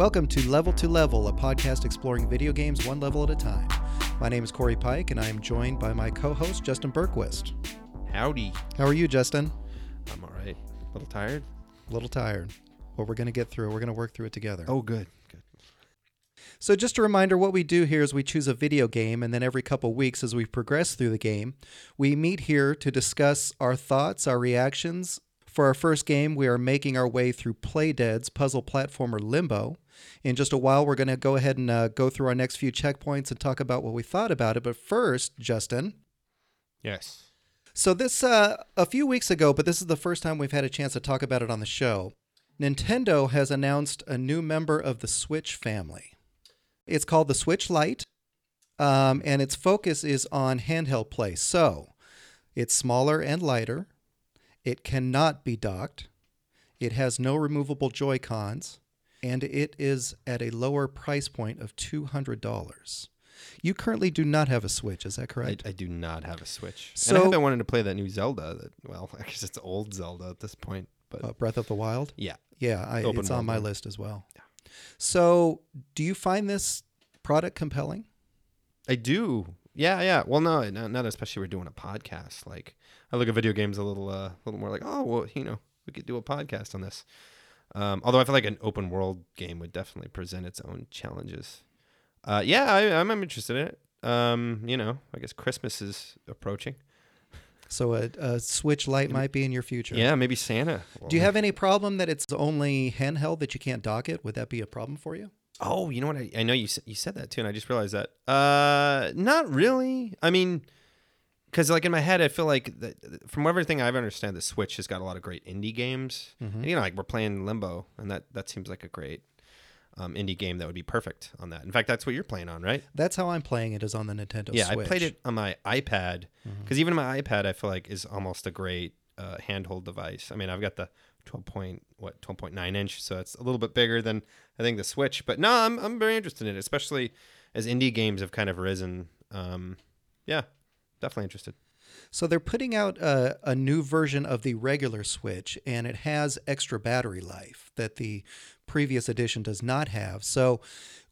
Welcome to Level to Level, a podcast exploring video games one level at a time. My name is Corey Pike, and I am joined by my co host, Justin Berquist. Howdy. How are you, Justin? I'm all right. A little tired. A little tired. But we're going to get through it. We're going to work through it together. Oh, good. Good. So, just a reminder what we do here is we choose a video game, and then every couple weeks, as we progress through the game, we meet here to discuss our thoughts, our reactions. For our first game, we are making our way through Playdead's puzzle platformer Limbo. In just a while, we're going to go ahead and uh, go through our next few checkpoints and talk about what we thought about it. But first, Justin. Yes. So, this, uh, a few weeks ago, but this is the first time we've had a chance to talk about it on the show, Nintendo has announced a new member of the Switch family. It's called the Switch Lite, um, and its focus is on handheld play. So, it's smaller and lighter. It cannot be docked. It has no removable Joy Cons, and it is at a lower price point of $200. You currently do not have a Switch, is that correct? I do not have a Switch. and So- I have been wanting to play that new Zelda. That well, I guess it's old Zelda at this point. But Uh, Breath of the Wild? yeah, Yeah, I, it's on my one. list as well. Yeah. So, do you find this product compelling? I do. Yeah, yeah. Well, no, not, not especially. We're doing a podcast. Like I look at video games a little, uh, a little more like, oh, well, you know, we could do a podcast on this. Um, although I feel like an open world game would definitely present its own challenges. Uh, yeah, I, I'm, I'm interested in it. Um, you know, I guess Christmas is approaching. So, a, a Switch Lite might be in your future. Yeah, maybe Santa. Do you have any problem that it's only handheld that you can't dock it? Would that be a problem for you? Oh, you know what? I, I know you you said that too, and I just realized that. Uh, not really. I mean, because like in my head, I feel like that, from everything I've understand, the Switch has got a lot of great indie games. And, you know, like we're playing Limbo, and that that seems like a great um, indie game that would be perfect on that. In fact, that's what you're playing on, right? That's how I'm playing it. Is on the Nintendo Switch. yeah, Switch. I played it on my iPad because even my iPad, I feel like is almost a great uh, handhold device. I mean, I've got the 12 point what 12.9 inch, so it's a little bit bigger than I think the Switch. But no, I'm I'm very interested in it, especially as indie games have kind of risen. Um, yeah, definitely interested. So they're putting out a, a new version of the regular Switch, and it has extra battery life that the previous edition does not have. So,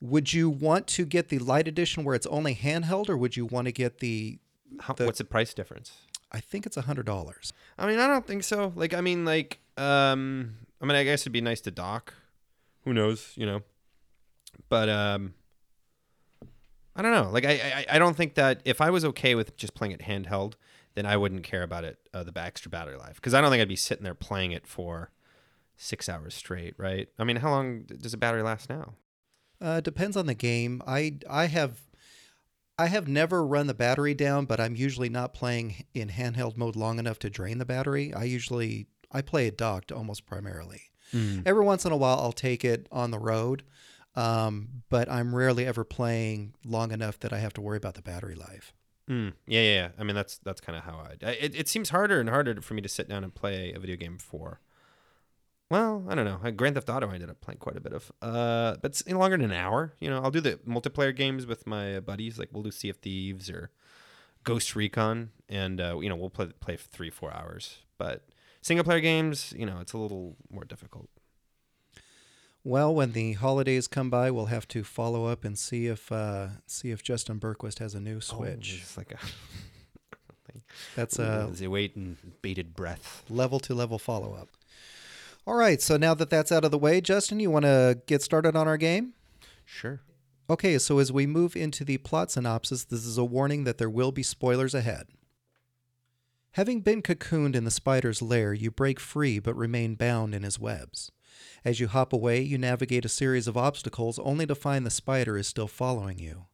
would you want to get the light edition where it's only handheld, or would you want to get the? How, The- what's the price difference? I think it's a hundred dollars. I mean, I don't think so. Like, I mean, like, um, I mean, I guess it'd be nice to dock. Who knows, you know? But um, I don't know. Like, I, I, I don't think that if I was okay with just playing it handheld, then I wouldn't care about it uh, the extra battery life because I don't think I'd be sitting there playing it for six hours straight, right? I mean, how long does a battery last now? Uh, depends on the game. I I have I have never run the battery down, but I'm usually not playing in handheld mode long enough to drain the battery. I usually I play it docked almost primarily. Every once in a while, I'll take it on the road, um, but I'm rarely ever playing long enough that I have to worry about the battery life. Mm, yeah, yeah, yeah. I mean, that's that's kind of how I. It, it seems harder and harder for me to sit down and play a video game for. Well, I don't know. Grand Theft Auto, I ended up playing quite a bit of, uh, but it's longer than an hour. You know, I'll do the multiplayer games with my buddies. Like we'll do Sea of Thieves or Ghost Recon, and uh, you know we'll play play for three four hours. But single player games, you know, it's a little more difficult. Well, when the holidays come by, we'll have to follow up and see if uh, see if Justin Berquist has a new Switch. Oh, like a That's a they wait in bated breath. level to level follow up. All right, so now that that's out of the way, Justin, you want to get started on our game? Sure. Okay, so as we move into the plot synopsis, this is a warning that there will be spoilers ahead. Having been cocooned in the spider's lair, you break free but remain bound in his webs. As you hop away, you navigate a series of obstacles only to find the spider is still following you.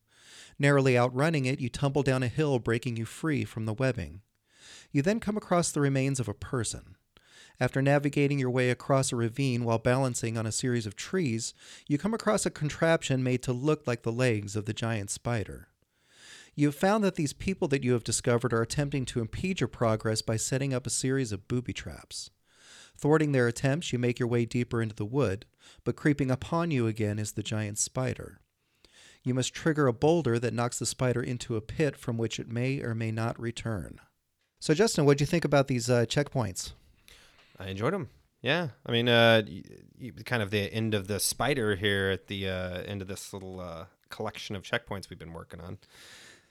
Narrowly outrunning it, you tumble down a hill, breaking you free from the webbing. You then come across the remains of a person. After navigating your way across a ravine while balancing on a series of trees, you come across a contraption made to look like the legs of the giant spider. You have found that these people that you have discovered are attempting to impede your progress by setting up a series of booby traps. Thwarting their attempts, you make your way deeper into the wood, but creeping upon you again is the giant spider. You must trigger a boulder that knocks the spider into a pit from which it may or may not return. So, Justin, what do you think about these uh, checkpoints? I enjoyed them. Yeah, I mean, uh, y y kind of the end of the spider here at the uh, end of this little uh, collection of checkpoints we've been working on.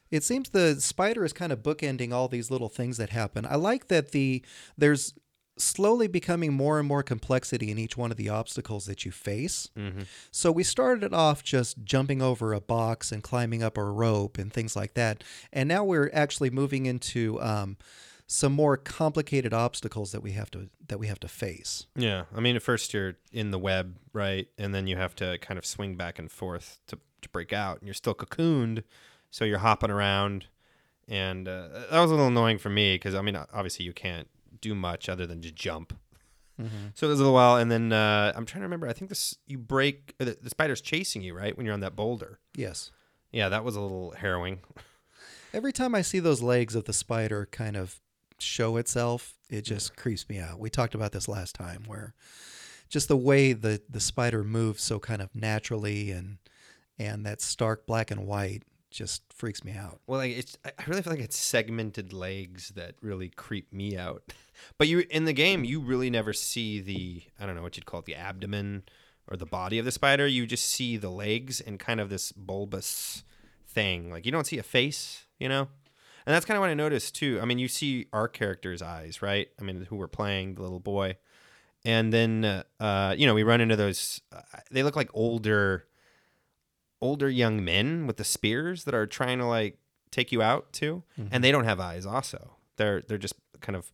It seems the spider is kind of bookending all these little things that happen. I like that the there's slowly becoming more and more complexity in each one of the obstacles that you face. Mm-hmm. So we started off just jumping over a box and climbing up a rope and things like that, and now we're actually moving into um, some more complicated obstacles that we have to that we have to face. Yeah, I mean, at first you're in the web, right, and then you have to kind of swing back and forth to to break out, and you're still cocooned, so you're hopping around, and uh, that was a little annoying for me because I mean, obviously you can't do much other than just jump. So it was a little while, and then uh, I'm trying to remember. I think this you break the, the spider's chasing you, right, when you're on that boulder. Yes. Yeah, that was a little harrowing. Every time I see those legs of the spider kind of show itself, it just creeps me out. We talked about this last time where just the way the the spider moves so kind of naturally and and that stark black and white just freaks me out. Well, like it's I really feel like it's segmented legs that really creep me out. But you in the game, you really never see the I don't know what you'd call it, the abdomen or the body of the spider. You just see the legs and kind of this bulbous thing. Like you don't see a face, you know? And that's kind of what I noticed too. I mean, you see our character's eyes, right? I mean, who we're playing, the little boy. And then uh, uh you know, we run into those uh, they look like older older young men with the spears that are trying to like take you out too, and they don't have eyes. Also, they're they're just kind of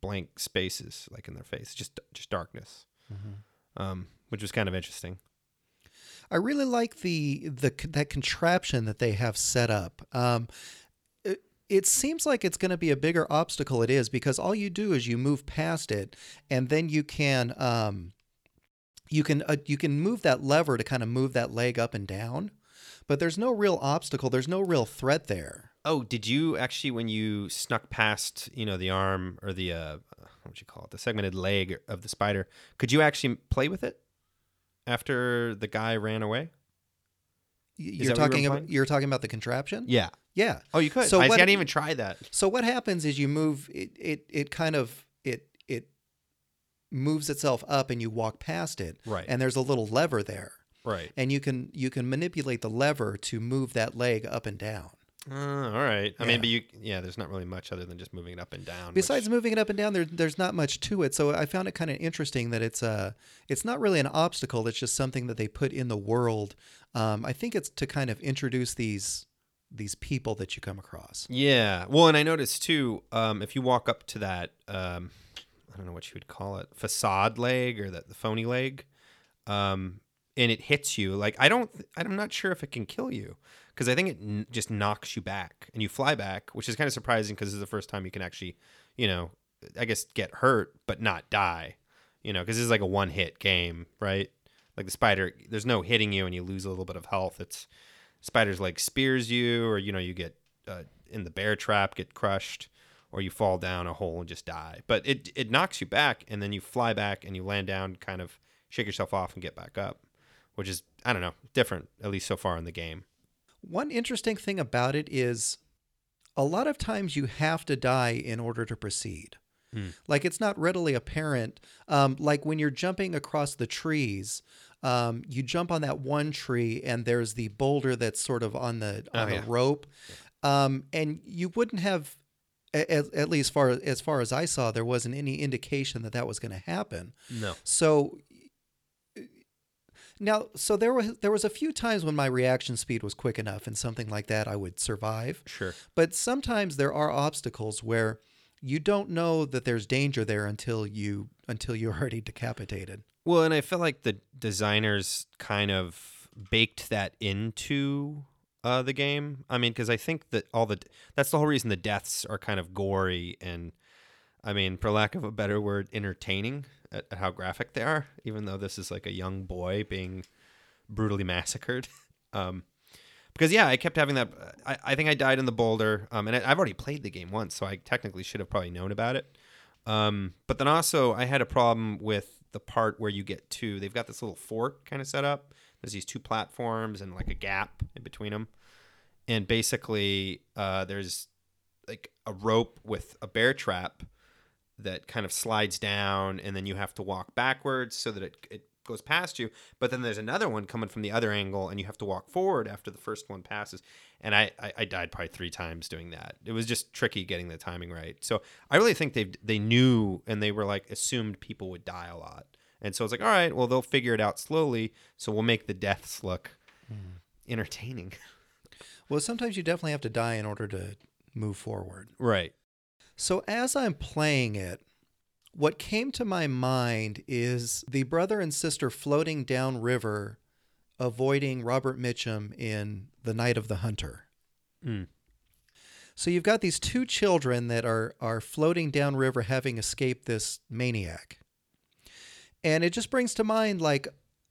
blank spaces like in their face, just just darkness, um, which was kind of interesting. I really like the the that contraption that they have set up. Um, it, it seems like it's going to be a bigger obstacle. It is because all you do is you move past it, and then you can um, you can uh, you can move that lever to kind of move that leg up and down. But there's no real obstacle. There's no real threat there. Oh, did you actually when you snuck past, you know, the arm or the uh, what would you call it, the segmented leg of the spider? Could you actually play with it after the guy ran away? Is You're what you talking about you're talking about the contraption. Yeah. Yeah. Oh, you could. So I, what- see, I didn't even try that. So what happens is you move it, it it kind of it moves itself up and you walk past it. Right. And there's a little lever there. Right. And you can you can manipulate the lever to move that leg up and down. Uh, all right. I Yeah. mean, but you, yeah, there's not really much other than just moving it up and down. Besides which- moving it up and down, there there's not much to it. So I found it kind of interesting that it's uh it's not really an obstacle. It's just something that they put in the world. Um, I think it's to kind of introduce these these people that you come across. yeah. Well, and I noticed too, um, if you walk up to that, um, I don't know what you would call it, facade leg or that the phony leg, um, and it hits you, like I don't, I'm not sure if it can kill you because I think it n- just knocks you back and you fly back, which is kind of surprising because is the first time you can actually, you know, I guess get hurt but not die, you know, because this is like a one hit game, right? Like the spider, there's no hitting you and you lose a little bit of health. It's spiders like spears you, or you know, you get uh, in the bear trap, get crushed, or you fall down a hole and just die. But it it knocks you back, and then you fly back and you land down, kind of shake yourself off and get back up, which is I don't know different at least so far in the game. One interesting thing about it is a lot of times you have to die in order to proceed. Hmm. Like it's not readily apparent. Um, like when you're jumping across the trees, um, you jump on that one tree and there's the boulder that's sort of on the Oh, on the yeah. rope, um, and you wouldn't have. At, at least far as far as I saw, there wasn't any indication that that was going to happen. No. So now, so there was there was a few times when my reaction speed was quick enough, and something like that I would survive. Sure. But sometimes there are obstacles where you don't know that there's danger there until you until you're already decapitated. Well, and I feel like the designers kind of baked that into uh, the game. I mean, because I think that all the that's the whole reason the deaths are kind of gory and, I mean, for lack of a better word, entertaining at, at how graphic they are. Even though this is like a young boy being brutally massacred. Um, because yeah, I kept having that. I, I think I died in the boulder, um, and I, I've already played the game once, so I technically should have probably known about it. Um, but then also, I had a problem with the part where you get to. They've got this little fort kind of set up. There's these two platforms and like a gap in between them, and basically, uh, there's like a rope with a bear trap that kind of slides down, and then you have to walk backwards so that it it goes past you. But then there's another one coming from the other angle, and you have to walk forward after the first one passes. And I I, I died probably three times doing that. It was just tricky getting the timing right. So I really think they they knew and they were like assumed people would die a lot. And so it's like, all right, well, they'll figure it out slowly. So we'll make the deaths look entertaining. Well, sometimes you definitely have to die in order to move forward. Right. So as I'm playing it, what came to my mind is the brother and sister floating downriver, avoiding Robert Mitchum in The Night of the Hunter. Mm. So you've got these two children that are are floating downriver, having escaped this maniac, and it just brings to mind like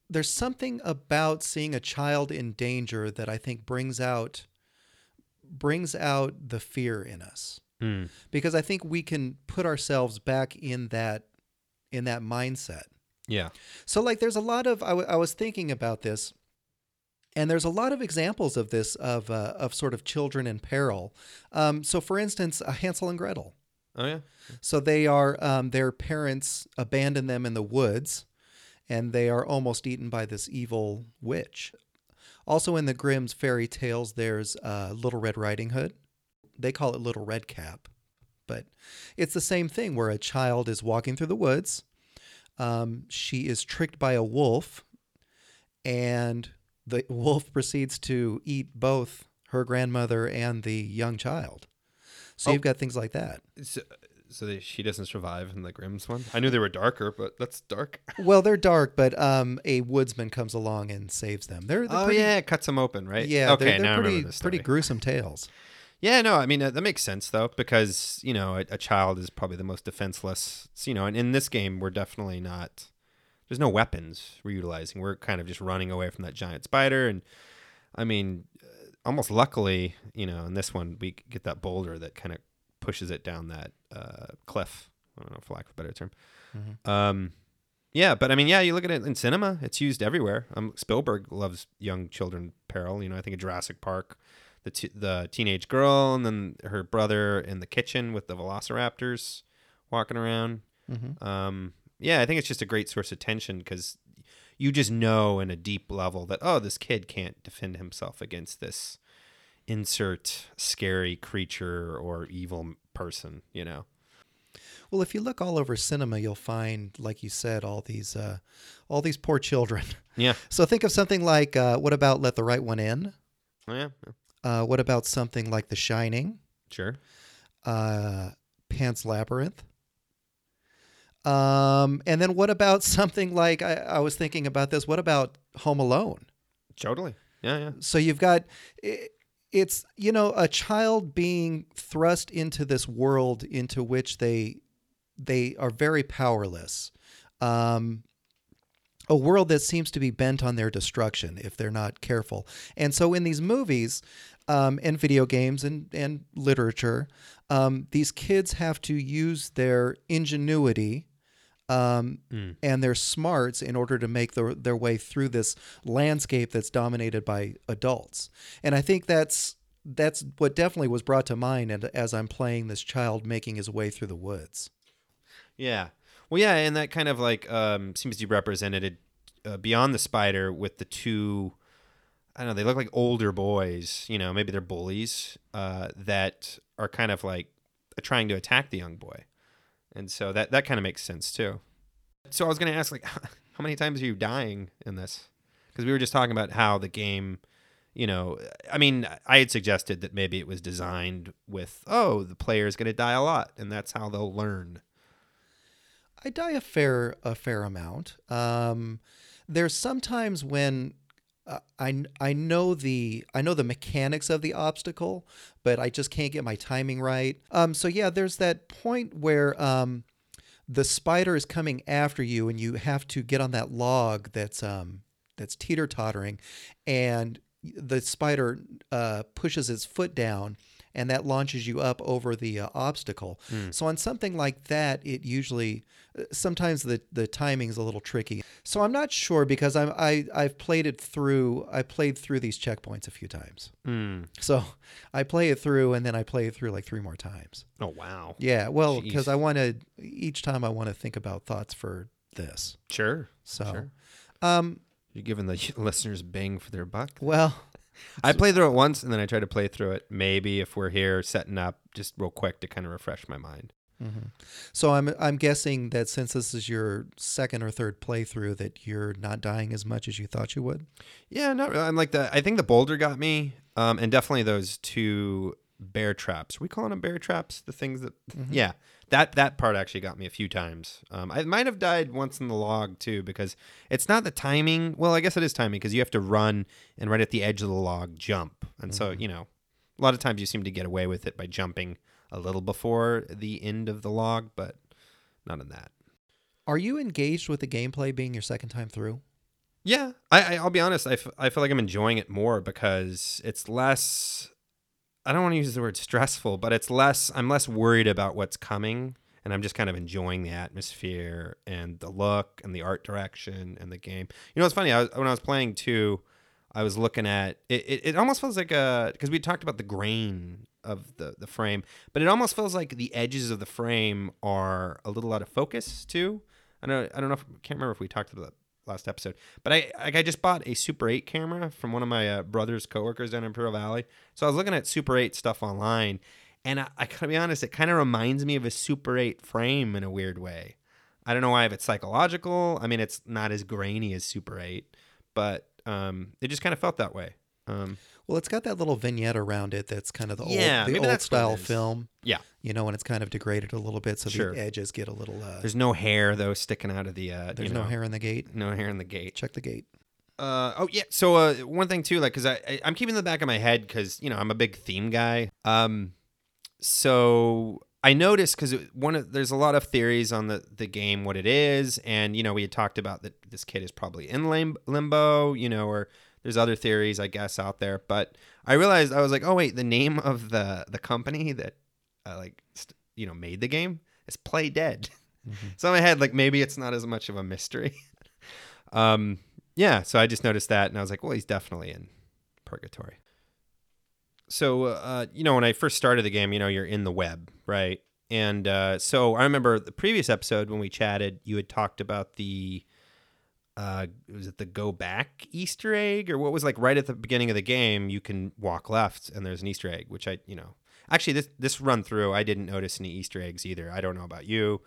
there's something about seeing a child in danger that I think brings out brings out the fear in us Mm. because I think we can put ourselves back in that in that mindset. Yeah. So like there's a lot of I, w- I was thinking about this and there's a lot of examples of this of uh, of sort of children in peril. Um, so for instance, uh, Hansel and Gretel. Oh yeah. So they are um, their parents abandon them in the woods and they are almost eaten by this evil witch. Also in the Grimm's fairy tales there's uh, Little Red Riding Hood. They call it Little Red Cap. But it's the same thing where a child is walking through the woods. Um, she is tricked by a wolf, and the wolf proceeds to eat both her grandmother and the young child. So Oh. you've got things like that. So, so they, she doesn't survive in the Grimm's one. I knew they were darker, but that's dark. Well, they're dark, but um, a woodsman comes along and saves them. They're, they're oh pretty, yeah, it cuts them open, right? yeah. Okay, they're, they're now I pretty remember this pretty gruesome tales. Yeah, no, I mean uh, that makes sense though because you know a, a child is probably the most defenseless. You know, and in this game we're definitely not. There's no weapons we're utilizing. We're kind of just running away from that giant spider, and I mean, almost luckily, you know, in this one we get that boulder that kind of pushes it down that uh, cliff. I don't know, for lack of a better term. Mhm. Um, yeah, but I mean, yeah, you look at it in cinema; it's used everywhere. Um, Spielberg loves young children peril. You know, I think of Jurassic Park, the t- the teenage girl, and then her brother in the kitchen with the velociraptors walking around. hmm Um, yeah, I think it's just a great source of tension because you just know in a deep level that oh, this kid can't defend himself against this insert scary creature or evil person. You know. Well, if you look all over cinema, you'll find, like you said, all these uh, all these poor children. Yeah. So think of something like, uh, what about Let the Right One In? Oh, yeah. Uh, what about something like The Shining? Sure. Uh, Pan's Labyrinth? Um, and then what about something like I, I was thinking about this? What about Home Alone? Totally. Yeah. Yeah. So you've got i- it's you know a child being thrust into this world into which they they are very powerless. Um, a world that seems to be bent on their destruction if they're not careful. And so in these movies um, and video games and, and literature, um, these kids have to use their ingenuity um, Mm. and their smarts in order to make their, their way through this landscape that's dominated by adults. And I think that's that's what definitely was brought to mind and as I'm playing this child making his way through the woods. Yeah. Well, yeah, and that kind of like um, seems to be represented uh, beyond the spider with the two. I don't know. They look like older boys. You know, maybe they're bullies uh, that are kind of like trying to attack the young boy, and so that that kind of makes sense too. So I was going to ask, like, how many times are you dying in this? Because we were just talking about how the game. You know, I mean, I had suggested that maybe it was designed with, oh, the player is going to die a lot, and that's how they'll learn. I die a fair a fair amount. Um, there's sometimes when uh, I I know the I know the mechanics of the obstacle, but I just can't get my timing right. Um, so yeah, there's that point where um, the spider is coming after you, and you have to get on that log that's um that's teeter tottering, and the spider uh, pushes its foot down. And that launches you up over the uh, obstacle. So on something like that, it usually uh, sometimes the the timing is a little tricky. So I'm not sure because I'm I I've played it through. I played through these checkpoints a few times. Mm. So I play it through and then I play it through like three more times. Oh wow. Yeah, well, because I want to each time I want to think about thoughts for this. Sure. So, Sure. um, You're giving the listeners bang for their buck. well, I played through it once, and then I tried to play through it. Maybe if we're here setting up, just real quick to kind of refresh my mind. so I'm I'm guessing that since this is your second or third playthrough, that you're not dying as much as you thought you would. Yeah, not really. I'm like the. I think the boulder got me, um, and definitely those two bear traps. Are we calling them bear traps? The things that. Yeah, that that part actually got me a few times. Um, I might have died once in the log too because it's not the timing. Well, I guess it is timing because you have to run and right at the edge of the log jump, and so you know, a lot of times you seem to get away with it by jumping a little before the end of the log, but not in that. Are you engaged with the gameplay being your second time through? Yeah, I, I I'll be honest. I, f- I feel like I'm enjoying it more because it's less. I don't want to use the word stressful, but it's less. I'm less worried about what's coming, and I'm just kind of enjoying the atmosphere and the look and the art direction and the game. You know, it's funny. I was, when I was playing too, I was looking at it. It, it almost feels like a because we talked about the grain of the the frame, but it almost feels like the edges of the frame are a little out of focus too. I don't I don't know. If, can't remember if we talked about that last episode, but I like I just bought a Super 8 camera from one of my uh, brother's coworkers down in Imperial Valley. So I was looking at Super 8 stuff online, and I, gotta be honest, it kind of reminds me of a Super 8 frame in a weird way. I don't know why if it's psychological. I mean, it's not as grainy as Super 8, but um, it just kind of felt that way. Um, Well, it's got that little vignette around it that's kind of the Yeah, old, the old that's what it style film. yeah, You know, and it's kind of degraded a little bit, so Sure. the edges get a little. Uh, there's no hair though sticking out of the. Uh, there's no know, hair in the gate. no hair in the gate. Check the gate. Uh, oh yeah. So uh, one thing too, like, cause I, I I'm keeping in the back of my head because you know I'm a big theme guy. Um, so I noticed because one of there's a lot of theories on the the game, what it is, and you know we had talked about that this kid is probably in lim- limbo, you know, or there's other theories I guess out there. But I realized I was like, oh wait, the name of the the company that uh, like st- you know made the game is Playdead. So in my head, like maybe it's not as much of a mystery. um, yeah. So I just noticed that, and I was like, well, he's definitely in purgatory. So uh, you know, when I first started the game, you know, you're in the web, right? And uh, so I remember the previous episode when we chatted, you had talked about the uh, was it the go back Easter egg or what was like right at the beginning of the game? You can walk left and there's an Easter egg, which I you know actually this this run through I didn't notice any Easter eggs either. I don't know about you.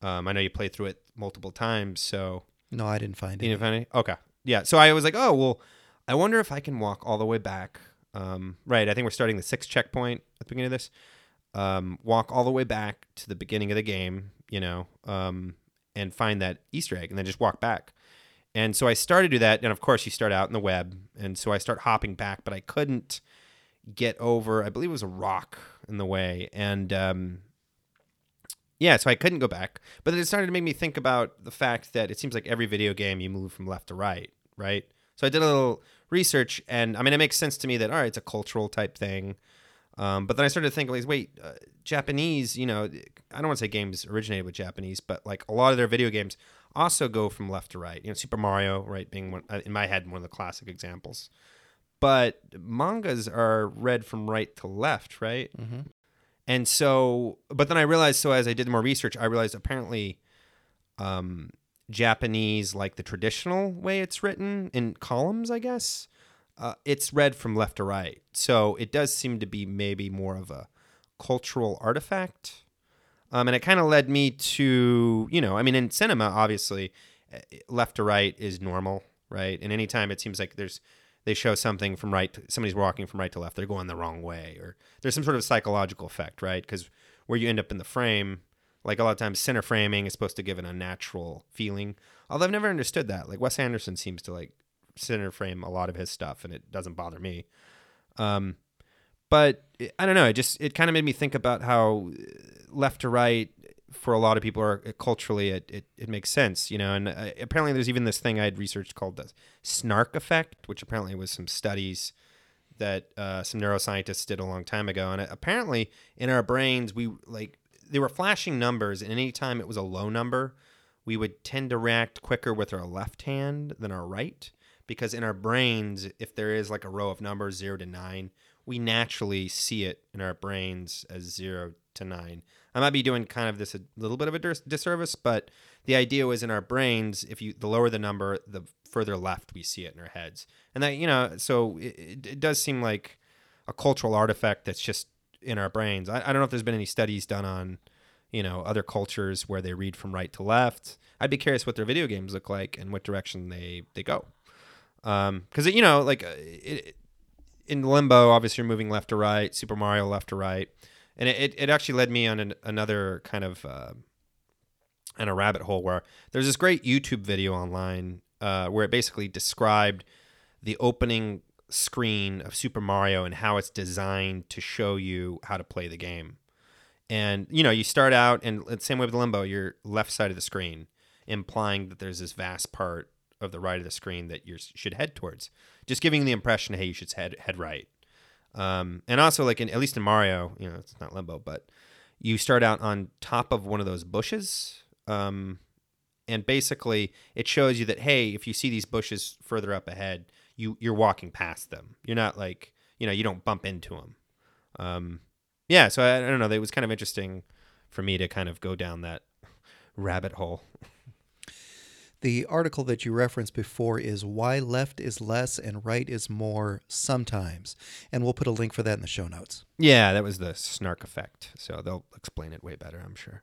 Um, I know you played through it multiple times, so No, I didn't find it. you didn't find any? Okay. Yeah. So I was like, oh well, I wonder if I can walk all the way back. Um, right. I think we're starting the sixth checkpoint at the beginning of this. Um, walk all the way back to the beginning of the game, you know, um, and find that Easter egg, and then just walk back. And so I started to do that, and of course you start out in the web, and so I start hopping back, but I couldn't get over. I believe it was a rock in the way, and um, yeah, so I couldn't go back. But then it started to make me think about the fact that it seems like every video game you move from left to right, right? So I did a little research, and I mean, it makes sense to me that all right, it's a cultural type thing. Um, but then I started to think, like, wait, uh, Japanese, you know, I don't want to say games originated with Japanese, but like a lot of their video games also go from left to right. You know, Super Mario, right, being one uh, in my head one of the classic examples. But mangas are read from right to left, right? Mhm. And so, but then I realized, so as I did more research, I realized apparently um, Japanese, like the traditional way it's written in columns, I guess, uh, it's read from left to right. So it does seem to be maybe more of a cultural artifact. Um, and it kind of led me to, you know, I mean, in cinema, obviously, eh, left to right is normal, right? And anytime it seems like there's, they show something from right, to, somebody's walking from right to left, they're going the wrong way, or there's some sort of psychological effect, right? Because where you end up in the frame, like a lot of times, center framing is supposed to give an unnatural feeling. Although I've never understood that. Like Wes Anderson seems to like center frame a lot of his stuff, and it doesn't bother me. Um, but I don't know. It just it kind of made me think about how uh, left to right for a lot of people are culturally it, it, it makes sense, you know. And uh, apparently, there's even this thing I had researched called the SNARC effect, which apparently was some studies that uh, some neuroscientists did a long time ago, and apparently in our brains we like they were flashing numbers, and anytime it was a low number, we would tend to react quicker with our left hand than our right because in our brains, if there is like a row of numbers zero to nine, we naturally see it in our brains as zero to nine. I might be doing kind of this a little bit of a dis- disservice, but the idea was in our brains, if you the lower the number, the further left we see it in our heads, and that you know, so it, it does seem like a cultural artifact that's just in our brains. I, I don't know if there's been any studies done on you know other cultures where they read from right to left. I'd be curious what their video games look like and what direction they they go. Um, because you know, like uh, it, in Limbo, obviously you're moving left to right. Super Mario left to right, and it, it actually led me on an, another kind of uh, a rabbit hole where there's this great YouTube video online uh, where it basically described the opening screen of Super Mario and how it's designed to show you how to play the game. And you know, you start out, and the same way with Limbo, you're left side of the screen, implying that there's this vast part of the right of the screen that you should head towards. Just giving the impression, hey, you should head head right. Um, and also, like in at least in Mario, you know, it's not Limbo, but you start out on top of one of those bushes, um, and basically it shows you that hey, if you see these bushes further up ahead, you you're walking past them. You're not like you know you don't bump into them. Um, yeah, so I, I don't know. It was kind of interesting for me to kind of go down that rabbit hole. The article that you referenced before is Why Left is Less and Right is More Sometimes. And we'll put a link for that in the show notes. Yeah, that was the SNARC effect. So they'll explain it way better, I'm sure.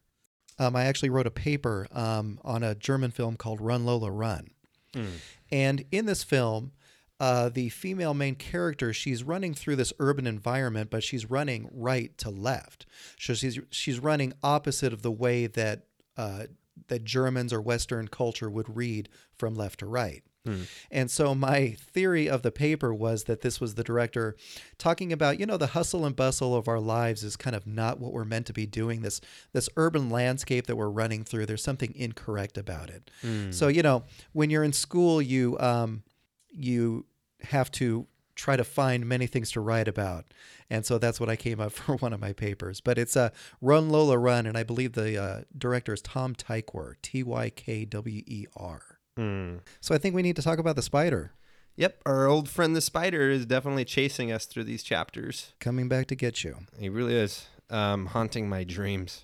Um, I actually wrote a paper um, on a German film called Run Lola Run. Mm. And in this film, uh, the female main character, she's running through this urban environment, but she's running right to left. So she's she's running opposite of the way that uh, that Germans or Western culture would read from left to right. Hmm. And so my theory of the paper was that this was the director talking about, you know, the hustle and bustle of our lives is kind of not what we're meant to be doing. This this urban landscape that we're running through, there's something incorrect about it. Hmm. So, you know, when you're in school, you um, you have to try to find many things to write about. And so that's what I came up for one of my papers. But it's a Run Lola Run, and I believe the uh, director is Tom Tykwer, T Y K W E R. Mm. So I think we need to talk about the spider. Yep, our old friend the spider is definitely chasing us through these chapters. Coming back to get you. He really is, um, haunting my dreams.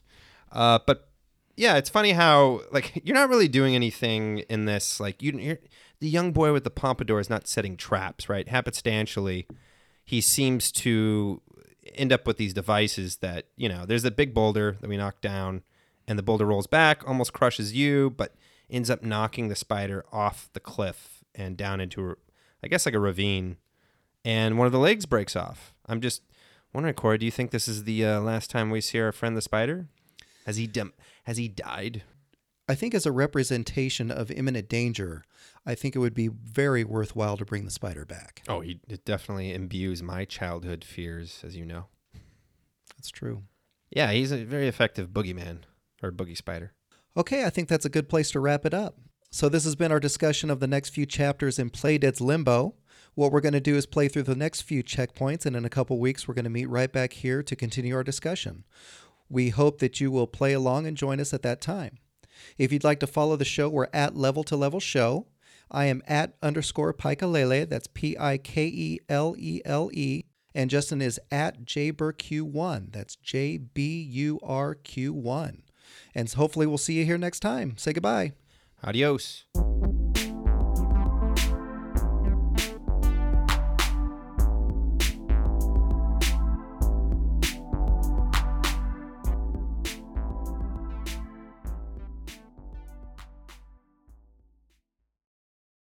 Uh, but yeah, it's funny how like you're not really doing anything in this. Like you, you're the young boy with the pompadour is not setting traps, right? Happenstantially, he seems to end up with these devices that you know. There's a big boulder that we knock down, and the boulder rolls back, almost crushes you, but ends up knocking the spider off the cliff and down into, a, I guess, like a ravine, and one of the legs breaks off. I'm just wondering, Corey, do you think this is the uh, last time we see our friend the spider? Has he dem- has he died? I think as a representation of imminent danger, I think it would be very worthwhile to bring the spider back. Oh, he it definitely imbues my childhood fears, as you know. That's true. Yeah, he's a very effective boogeyman or boogie spider. Okay, I think that's a good place to wrap it up. So this has been our discussion of the next few chapters in Playdead's Limbo. What we're going to do is play through the next few checkpoints, and in a couple weeks, we're going to meet right back here to continue our discussion. We hope that you will play along and join us at that time. If you'd like to follow the show, we're at Level to Level Show. I am at underscore Pikelele. That's P I K E L E L E. And Justin is at JBurQ1. That's J B U R Q 1. And hopefully we'll see you here next time. Say goodbye. Adios.